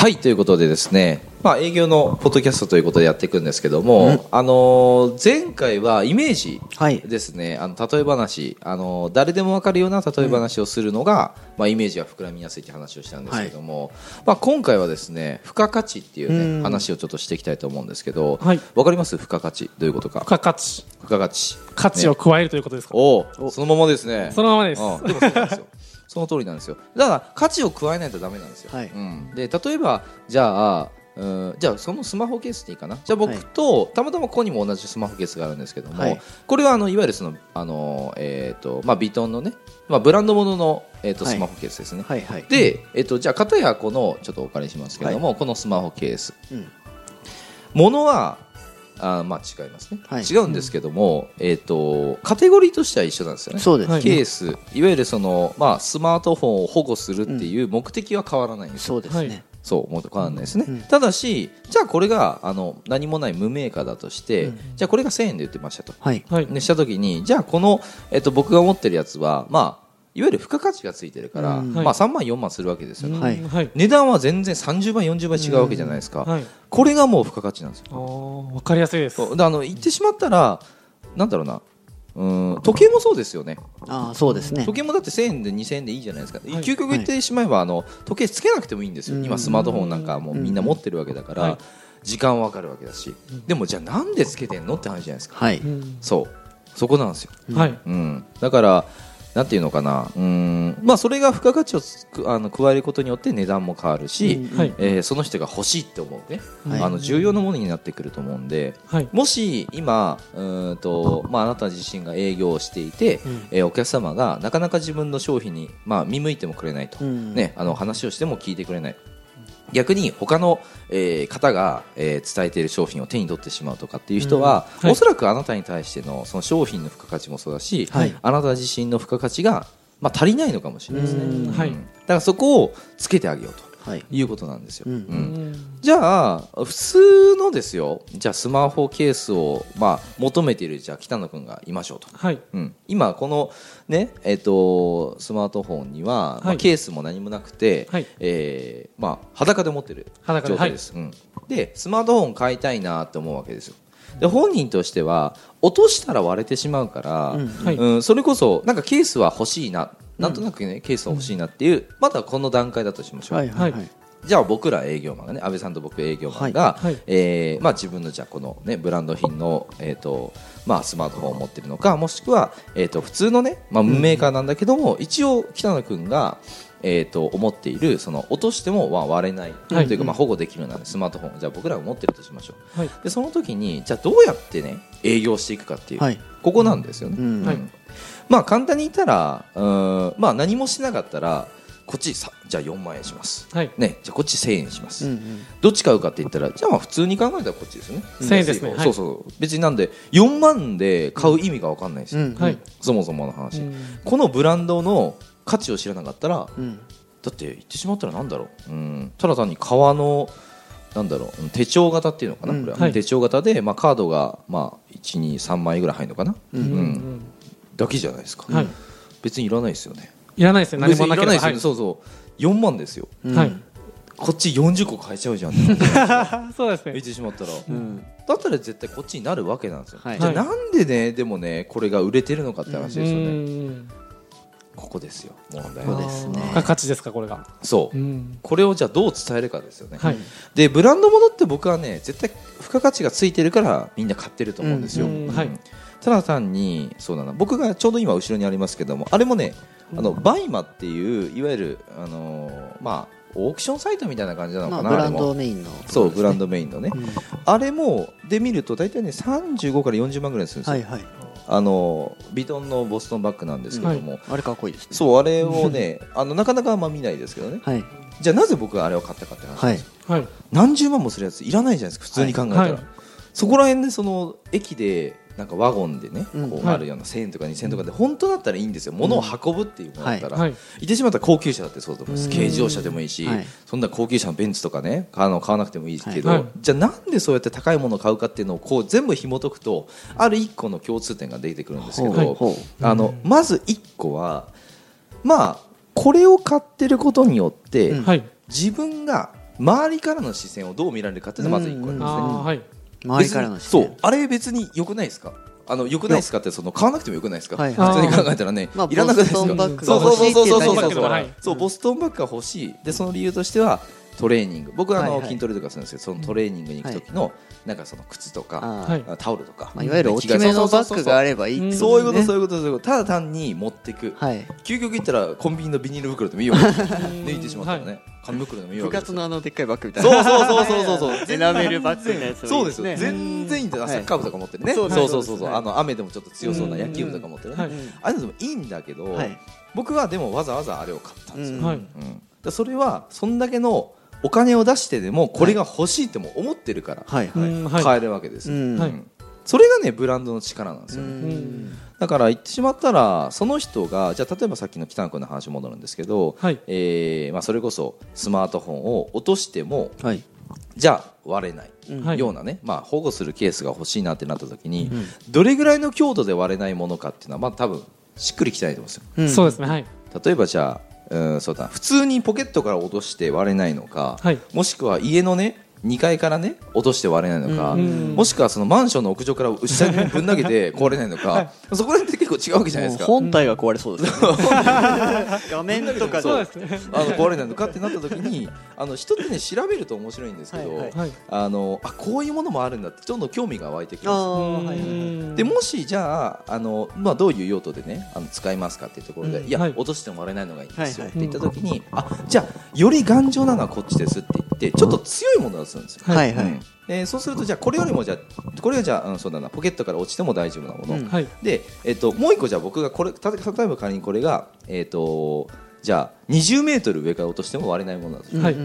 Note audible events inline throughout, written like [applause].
はいということでですね、まあ、営業のポッドキャストということでやっていくんですけども、あのー前回はイメージはい。ですね、あの例え話、あのー誰でも分かるような例え話をするのが、まあ、イメージが膨らみやすいって話をしたんですけども、まあ、今回はですね付加価値っていうねうん。話をちょっとしていきたいと思うんですけど、はい。分かります？付加価値。どういうことか？付加価値。付加価値。価値を加えるということですか、おお。そのままですね。そのままです、うん、でもそうなんですよ。その通りなんですよ。だから価値を加えないとダメなんですよ、はい。うん、で例えばじゃあうんじゃあそのスマホケースでいいかな？じゃあ僕と、たまたまここにも同じスマホケースがあるんですけども、はい。これはあのいわゆるそのあの、えーとまあ、ビトンのね、まあ、ブランドものの、えー、とはい。スマホケースですね、はいはい。で、えっとじゃあ片やこのちょっとお借りしますけれども、このスマホケース。うん。ものはあーまあ違いますね、はい。違うんですけども、えっとカテゴリーとしては一緒なんですよね。そうです、はいケース。いわゆるその、まあ、スマートフォンを保護するっていう目的は変わらないんですよ、そうですね、はいそうもう変わらないですね、うん。ただしじゃあこれがあの何もない無メーカーだとして、うん。じゃあこれが1000円で売ってましたと、はい。はい。でした時にじゃあこの、えっと、僕が持ってるやつはまあいわゆる付加価値がついてるから、うん。まあ、3万4万するわけですよね、うんはい。はい。値段は全然30倍40倍違うわけじゃないですか、はい。これがもう付加価値なんですよ。わかりやすいです。そう。であの言ってしまったらなんだろうなうん時計もそうですよね。ああそうですね。時計もだって1000円で2000円でいいじゃないですか、い。究極言ってしまえばあの時計つけなくてもいいんですよ、うん。今スマートフォンなんかもうみんな持ってるわけだから、はい。時間わかるわけだし、でもじゃあなんでつけてんのって話じゃないですか。はい、うんそう。そこなんですよ、はい。うん、だからなんていうのかな。うん。まあそれが付加価値をつくあの加えることによって値段も変わるし、うんはい。えーその人が欲しいって思うね、はい。あの重要なものになってくると思うんで、はい。もし今うーんと、まあ、あなた自身が営業をしていて、うん。えーお客様がなかなか自分の商品に、まあ、見向いてもくれないと、うん。ね、あの話をしても聞いてくれない逆に他の、えー方が、えー伝えている商品を手に取ってしまうとかっていう人は、うんはい。おそらくあなたに対してのその商品の付加価値もそうだし、はい。あなた自身の付加価値が、まあ、足りないのかもしれないですね、うん。はい。だからそこをつけてあげようと。はい。いうことなんですよ。うん。うん。じゃあ普通のですよ。じゃあスマホケースを、まあ、求めているじゃあ北野君がいましょうと、はい。うん、今この、ねえっとスマートフォンには、まあ、はいケースも何もなくて、はい。えーまあ、裸で持ってる裸で状態です、うん、でスマートフォン買いたいなって思うわけですよで本人としては落としたら割れてしまうから、うんはい。うん、それこそなんかケースは欲しいななんとなくね、ケースは欲しいなっていうまだこの段階だとしましょう、はいはい。はいじゃあ僕ら営業マンがね安倍さんと僕営業マンが、はいはい。えーまあ、自分のじゃあこの、ね、ブランド品の、えーとまあ、スマートフォンを持ってるのかもしくは、えー、と普通のね、まあ、無メーカーなんだけども、一応北野君が、えー、と思っているその落としても、まあ、割れない、はい。というか、まあ、保護できるようなスマートフォンをじゃあ僕らが持ってるとしましょう。はい。でその時にじゃあどうやってね営業していくかっていう、はい。ここなんですよね、うん。はいまあ簡単に言ったらうーん、まあ、何もしなかったらこっちさじゃあ4万円します、はい。ね、じゃあこっち1000円します、うんうん。どっち買うかって言ったらじゃあまあ普通に考えたらこっちですよね。1000円ですね。そうそう別になんで4万で買う意味が分かんないですよ、うんはい。そもそもの話、うんこのブランドの価値を知らなかったらうん。だって言ってしまったらなんだろう。うん。ただ単に革のなんだろう。うん手帳型っていうのかな、うん。これは、はい。手帳型で、まあ、カードが、まあ、123枚ぐらい入るのかな、うんうんうん。だけじゃないですか、はい。別にいらないですよねいらないですね。何もなければ。ないですよね、そうそう。4万ですよ。うん。はい。こっち40個買えちゃうじゃん。[laughs] そうです言っねてしまったら。うん。だったら絶対こっちになるわけなんですよ、はい。じゃあなんでねでもねこれが売れてるのかって話ですよね、うん。ここですよ問題は。そうですね。価値ですかこれが。そう、うん。これをじゃあどう伝えるかですよね、はい。でブランドものって僕はね絶対付加価値がついてるからみんな買ってると思うんですよ、うん。うん。はいただ単にそうだな僕がちょうど今後ろにありますけどもあれもねあのバイマっていういわゆるあのーまあオークションサイトみたいな感じなのかな、まあブランドメインの。そうブランドドメインのね、あれもで見ると大体ね35から40万ぐらいするんですよ、はいはい。あのビトンのボストンバッグなんですけども、あれかっこいいですね。そうあれをねあのなかなかあんま見ないですけどね。はい。じゃあなぜ僕があれを買ったかって話。なんはい。ですよ、はい。何十万もするやついらないじゃないですか普通に考えたら、はい。そこら辺でその駅でなんかワゴンでね、うん。こうあるような1000円とか2000円とかで本当だったらいいんですよ。物を運ぶっていうものだったら、はい。てしまったら高級車だってそうだと思います。うん。軽自動車でもいいし、はい。そんな高級車のベンツとかね買うの買わなくてもいいけど、じゃあなんでそうやって高いものを買うかっていうのをこう全部紐解くとある一個の共通点が出てくるんですけど、あのまず一個はまあこれを買ってることによって、自分が周りからの視線をどう見られるかっていうのがまず1個あるんですね、周りからの視そう線あれ別に良くないですか？あの良くないですかってその買わなくても良くないですか、普通に考えたらね、まあいらなくないですか？そうそうそうそうそうそう。ボストンバッグがはいそうボストンバッグが欲しい。でその理由としてはトレーニング。僕はあの、筋トレとかするんですけどそのトレーニングに行く時の、なんかその靴とか、タオルとか、まあいわゆる大きめのバッグがあればいいってそういうこと、ねそういうこと、そういうこと、ただ単に持ってく。はい。究極言ったら、コンビニのビニール袋でもいいよ。[laughs] 抜いてしまったらはね、紙袋でもいいわ部。活のあのでっかいバッグみたいな。そうそうそうそうそうそう。エナメルバッグのやつそうですよ。ね。全然いいんだサッカー部とか持ってるね。そううそうそうそう。はい。あの雨でもちょっと強そうな野球部とか持ってるね。はい。ああいうのでもいいんだけどはい、僕はでもわざわざあれを買ったんですよ。うん。はい。うん。だそれはそんだけのお金を出してでもこれが欲しいっても思ってるからはい。はい。買えるわけですはい。うん。それがねブランドの力なんですよね。うんだから言ってしまったらその人がじゃあ例えばさっきの北野君の話に戻るんですけど、はい。えーまあ、それこそスマートフォンを落としてもはい。じゃあ割れない。ようなね、まあ、保護するケースが欲しいなってなった時に、どれぐらいの強度で割れないものかっていうのは、まあ、多分しっくりきてないと思うんですよ。うん。そうですね。はい。例えばじゃあうんそうだ普通にポケットから落として割れないのか、はい。もしくは家のね2階からね落として割れないのか、うん。もしくはそのマンションの屋上から下にぶん投げて [laughs] 壊れないのか、そこら辺って結構違うわけじゃないですか。本体が壊れそうです。よ [laughs] ね画面とかで。あの壊れないのかってなった時にあの人ってね調べると面白いんですけど、はいはい。はい。あのあこういうものもあるんだってどんどん興味が湧いてきあまーはいはいはいうん。すでもしじゃああの、まあ、どういう用途でねあの使いますかっていうところで、うん。いや、はい。落としても割れないのがいいんですよ、はいって言った時に、あじゃあより頑丈なのはこっちですって言ってちょっと強いものをするんですよ、はいはい。うん。えーそうするとじゃあこれよりもじゃあこれはじゃあ、うん、そうだなポケットから落ちても大丈夫なもの、うん。はい。で、えっと、もう一個じゃあ僕がこれた例えば仮にこれが、えっと、じゃあ20メートル上から落としても割れないものなんですよはい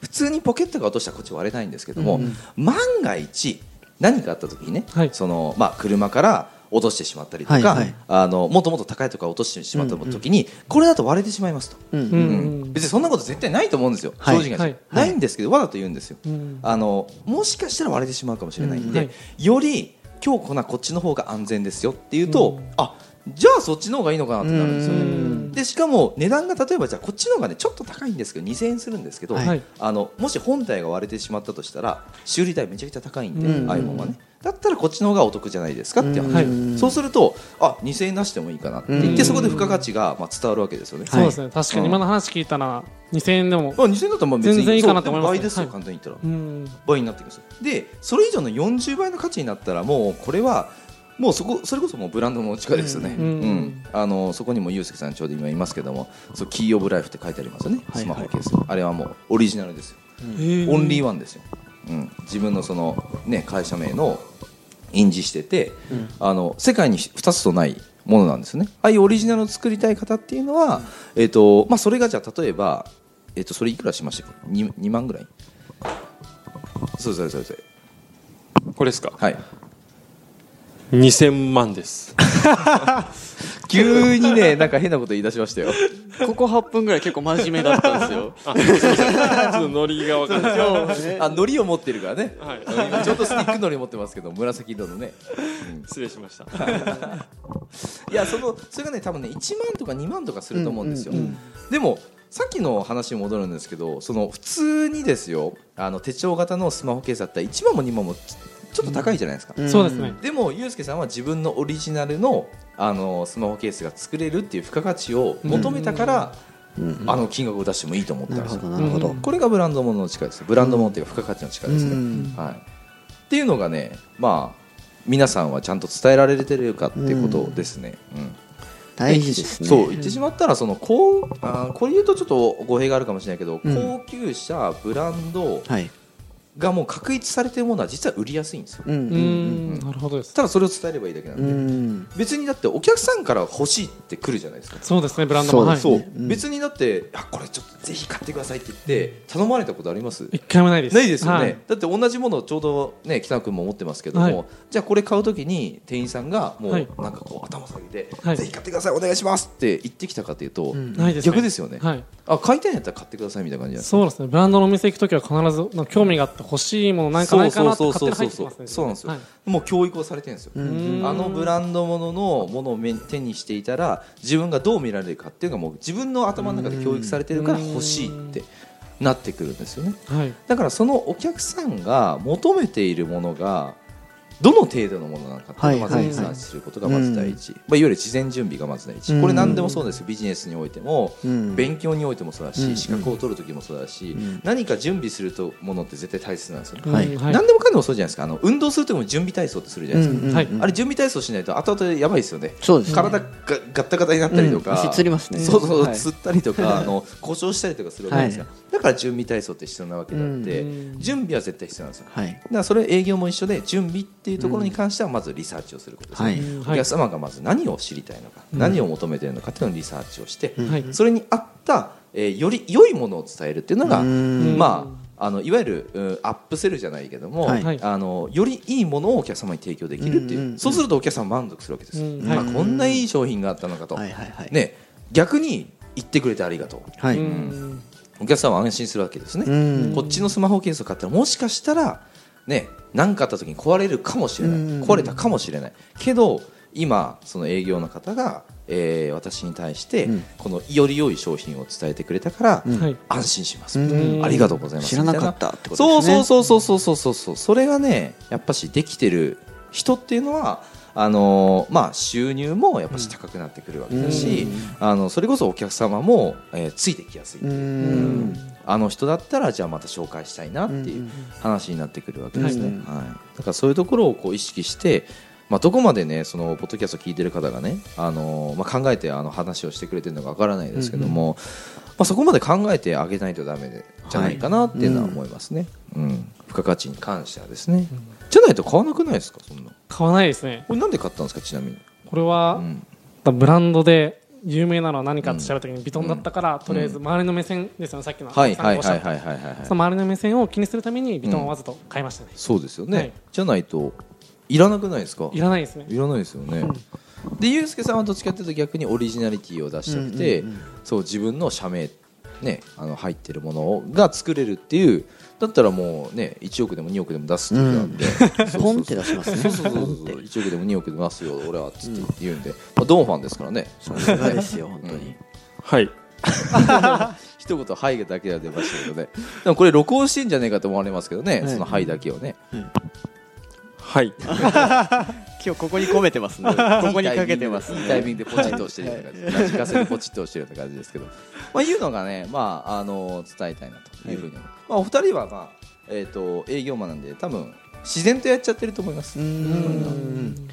普通にポケットが落としたらこっち割れないんですけども、うんうん。万が一何かあった時にね、はい。そのまあ、車から落としてしまったりとか、はいはい。あのもっともっと高いところ落としてしまった時に、これだと割れてしまいますと、うんううん。ん。別にそんなこと絶対ないと思うんですよ、はい。正直な話、はい。ないんですけどわざと言うんですよ、うん。あのもしかしたら割れてしまうかもしれないんで、うん。はより強固なこっちの方が安全ですよっていうと、うん。あじゃあそっちの方がいいのかなってなるんですよね。うんでしかも値段が例えばじゃあこっちの方がねちょっと高いんですけど2000円するんですけど、はい。はいあのもし本体が割れてしまったとしたら修理代めちゃくちゃ高いんで、うん。iPhone はね。だったらこっちの方がお得じゃないですかって話、はい。そうするとあ2000円出してもいいかなって。言って、うん。そこで付加価値がまあ伝わるわけですよね、そうですね。確かに今の話聞いたら2000円でもまあ、2000円だったらまあ別に全然いいかなと思います倍ですよ、はい。簡単に言ったら、うん。倍になってきます。でそれ以上の40倍の価値になったらもうこれはもうそこそれこそもうブランドの力ですよね、うんうん。あのそこにもユースケさんちょうど今いますけどもそうキー・オブ・ライフって書いてありますよね、はいスマホケースあれはもうオリジナルですよ、オンリーワンですよ、うん、自分のその、ね、会社名の印字してて、あの世界に2つとないものなんですよね。ああいうオリジナルを作りたい方っていうのは、えっとまあ、それがじゃあ例えば、えっとそれいくらしましたっけ？2, 2万ぐらい？そうそれそれそれこれですか？はい2000万です。[laughs] 急にねなんか変なこと言い出しましたよ。ここ8分ぐらい結構真面目だったんですよ。[laughs] あすいませんちょっとノリが分かんない。あ海苔を持ってるからね、はい。今ちょっとスティック海苔持ってますけど紫色のね。失礼しました。[laughs] いやそのそれがね多分ね1万とか2万とかすると思うんですよ、うんうんうんでもさっきの話に戻るんですけどその普通にですよ。あの手帳型のスマホケースだったら1万も2万もちちょっと高いじゃないですか、うん。そうですね。でもユうスケさんは自分のオリジナルのあのスマホケースが作れるっていう付加価値を求めたから、うん。あの金額を出してもいいと思ったんですよ。なるほどうん。これがブランド物の力ですブランド物っていうか付加価値の力ですね、うん。はい、っていうのがねまあ皆さんはちゃんと伝えられてるかっていうことですね、うん。大事ですね。そう言ってしまったらそのこうあーこれ言うとちょっと語弊があるかもしれないけど、うん。高級車ブランドはいがもう確立されてるものは実は売りやすいんですよ。うん。ううん。んなるほどです。ただそれを伝えればいいだけなんうで、ん。別にだってお客さんから欲しいって来るじゃないですか。そうですねブランドも。はい。そう。別にだってあこれちょっとぜひ買ってくださいって言って頼まれたことあります？一回もないです。ないですよね、はい。だって同じものをちょうどね北野君も持ってますけども、はい。じゃあこれ買うときに店員さんがもうはい。なんかこう頭下げて、はい。ぜひ買ってくださいお願いしますって言ってきたかというと、うん。ないですね。逆ですよね、はい。あ買いたいんやったら買ってくださいみたいな感じなんですそうですね。ブランドのお店行くときは必ずなんか興味があって欲しいものなんかないかなって勝手に入ってきますねそうなんですよ。はい。もう教育をされてるんですよ、うん。あのブランドもののものを目手にしていたら自分がどう見られるかっていうのがもう自分の頭の中で教育されてるから欲しいってなってくるんですよね。はい。だからそのお客さんが求めているものがどの程度のものなのかっていうのをまずはいリサーチすることがまず第一、まあ、いわゆる事前準備がまず第一、これ何でもそうです。ビジネスにおいても、うん。勉強においてもそうだし、うん。資格を取る時もそうだし、うん。何か準備するとものって絶対大切なんですよね、はい。うん。はい。何でもかんでもそうじゃないですか。あの運動する時も準備体操ってするじゃないですか、うんはい。あれ準備体操しないと後々やばいですよね。そうですね。体がガッタガタになったりとか、うん。足つりますね。そうそう、はい。つったりとか [laughs] あの故障したりとかするわけですよ、だから準備体操って必要なわけであって、うん準備は絶対必要なんですよ。はい。だからそれ営業も一緒で準備っていうところに関してはまずリサーチをすることですね、はい。うん。お客様がまず何を知りたいのか、何を求めているのかっていうのをリサーチをして、はい。それに合った、えーより良いものを伝えるっていうのが、うん。まあ、あのいわゆるうんアップセルじゃないけども、はい。はい。あのよりいいものをお客様に提供できるっていう、うんうんうん。そうするとお客様満足するわけです、うん。あはい。こんないい商品があったのかと、はいはいはい。ね、逆に言ってくれてありがとう。はい。うん。お客様は安心するわけですね、うん。こっちのスマホケースを買ったらもしかしたらね何かあった時に壊れるかもしれない、うん壊れたかもしれない。けど今その営業の方が、えー私に対して、うん。このより良い商品を伝えてくれたから、安心します、うん。ありがとうございます。知らなかったってことそうですね。そうそうそうそうそうそう。それがねやっぱしできてる人っていうのはあのーまあ収入もやっぱし高くなってくるわけだし、あのそれこそお客様も、えーついてきやすいっていう。う、んあの人だったらじゃあまた紹介したいなっていう話になってくるわけですね、うんはい、だからそういうところをこう意識して、まあ、どこまでねそのポッドキャストを聞いてる方がね、あのーまあ、考えてあの話をしてくれてるのかわからないですけども、まあ、そこまで考えてあげないとダメでじゃないかなっていうのは思いますね、うん。付加価値に関してはですね、じゃないと買わなくないですかそんな。買わないですね。これなんで買ったんですかちなみに、これは、うん。ブランドで有名なのは何かって調べた時にビトンだったから、とりあえず周りの目線ですよねさっきのはいはいおっしゃったはいはいはいはいその周りの目線を気にするためにビトンをわざと買いましたね、そうですよね、はい。じゃないといらなくないですか？いらないですね。いらないですよね、でユうスケさんはどっちかっていうと逆にオリジナリティを出したくて、そう自分の社名ねあの入ってるものが作れるっていうだったらもうね1億でも2億でも出すっていうなんで、そうそうそう。ポンって出しますね。そうそうそうそう。1億でも2億でも出すよ俺はっつって言うんで、まあ、ドンファンですからね。さすがですよ本当に。はい。[laughs] 一言「はい」だけは出ましたけどね。でもこれ録音してんじゃねえかと思われますけどね、はい。その「はい」だけをねはい。[laughs] 今日ここに込めてますね。[laughs] ここにかけてますいいタイミングでポチッと押してるような感じ。ラジカセでポチッと押してるような感じですけど、まあ、いうのがね、まあ、あの伝えたいなと。いうふうに思う、まあ、お二人は、まあえー、と営業マンなんで多分自然とやっちゃってると思います。うん。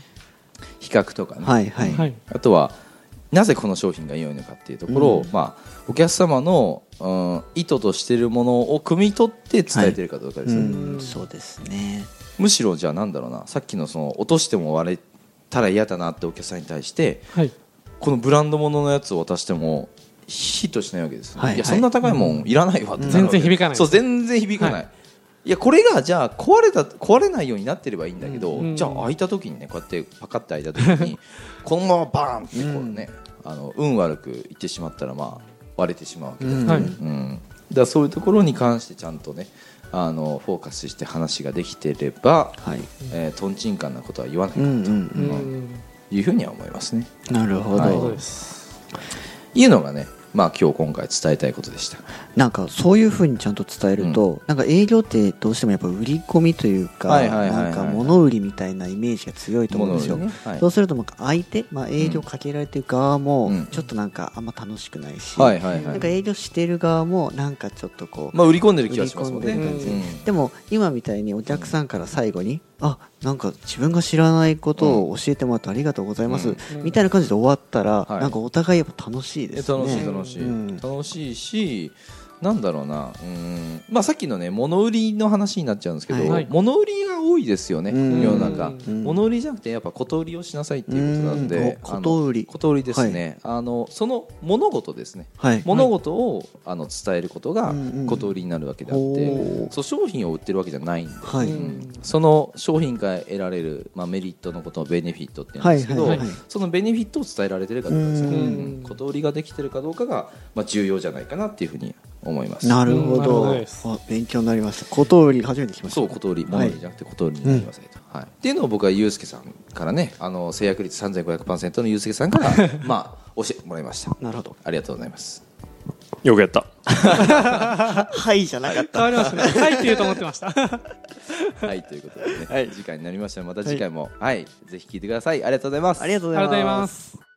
比較とかね、はい。はい。はい。あとはなぜこの商品が良いのかっていうところを、うん。まあ、お客様の、うん、意図としているものを汲み取って伝えてるかどうかですよね、うん。そうですね。むしろじゃあなんだろうな。さっきのその落としても割れたら嫌だなってお客さんに対してはい。このブランド物のやつを渡してもヒットしないわけです、はい。いやそんな高いもんい。らないわってなるわけ。全然響かないそう全然響かない、はいい、やこれがじゃあ壊れた壊れないようになってればいいんだけど、うん。じゃあ開いた時にねこうやってパカッて開いた時に [laughs] このままバーンってこうね、あの運悪くいってしまったらまあ割れてしまうわけです、うん。はい。うん、だからそういうところに関してちゃんとねあのフォーカスして話ができてれば、はい。えー、とんちんかんなことは言わないかと。うんうんいうふうには思いますね。なるほはい。どそうですいうのがね、まあ、今日今回伝えたいことでした。なんかそういうふうにちゃんと伝えると、なんか営業ってどうしてもやっぱ売り込みというか、なんか物売りみたいなイメージが強いと思うんですよ。ね。はい。そうするとなんか相手、まあ、営業かけられてる側もうん。ちょっとなんかあんま楽しくないし、なんか営業してる側もなんかちょっとこう、まあ、売り込んでる気がしますもんね。うんでも今みたいにお客さんから最後に、あなんか自分が知らないことを教えてもらってありがとうございます、うん。みたいな感じで終わったら、はい。なんかお互いやっぱ楽しいですね。楽しい楽しい、うん。楽しいしなんだろうな。うん、まあ、さっきのね物売りの話になっちゃうんですけど、はい。物売りが多いですよね、うん。世の中、うん。物売りじゃなくてやっぱこと売りをしなさいっていうことなんで、こと売り。こと売りですね、あのその物事ですね。はい、物事を、あの伝えることがうんうん。こと売りになるわけであほって、うそう商品を売ってるわけじゃないんで、はい、うん。その商品から得られる、まあ、メリットのことをベネフィットって言うんですけど、はいはいはいそのベネフィットを伝えられてるかどうかですよね、うんうんこと売りができてるかどうかが、まあ、重要じゃないかなっていうふうに思います。なるほうん。なるほどどです。あ勉強になりました。こと売り初めて聞きました。そうこと売り物売りじゃなくてこと売りになりませんと、はい。っていうのを僕はユースケさんからねあの制約率3500%のユースケさんから [laughs] まあ教えてもらいました。なるほど。ありがとうございます。よくやった。[laughs] はいじゃなかった。変わりましたね。[laughs] はいって言うと思ってました。はいということでね、時間になりました。のでまた次回も。はい、ぜひ聞いてください。ありがとうございます。ありがとうございます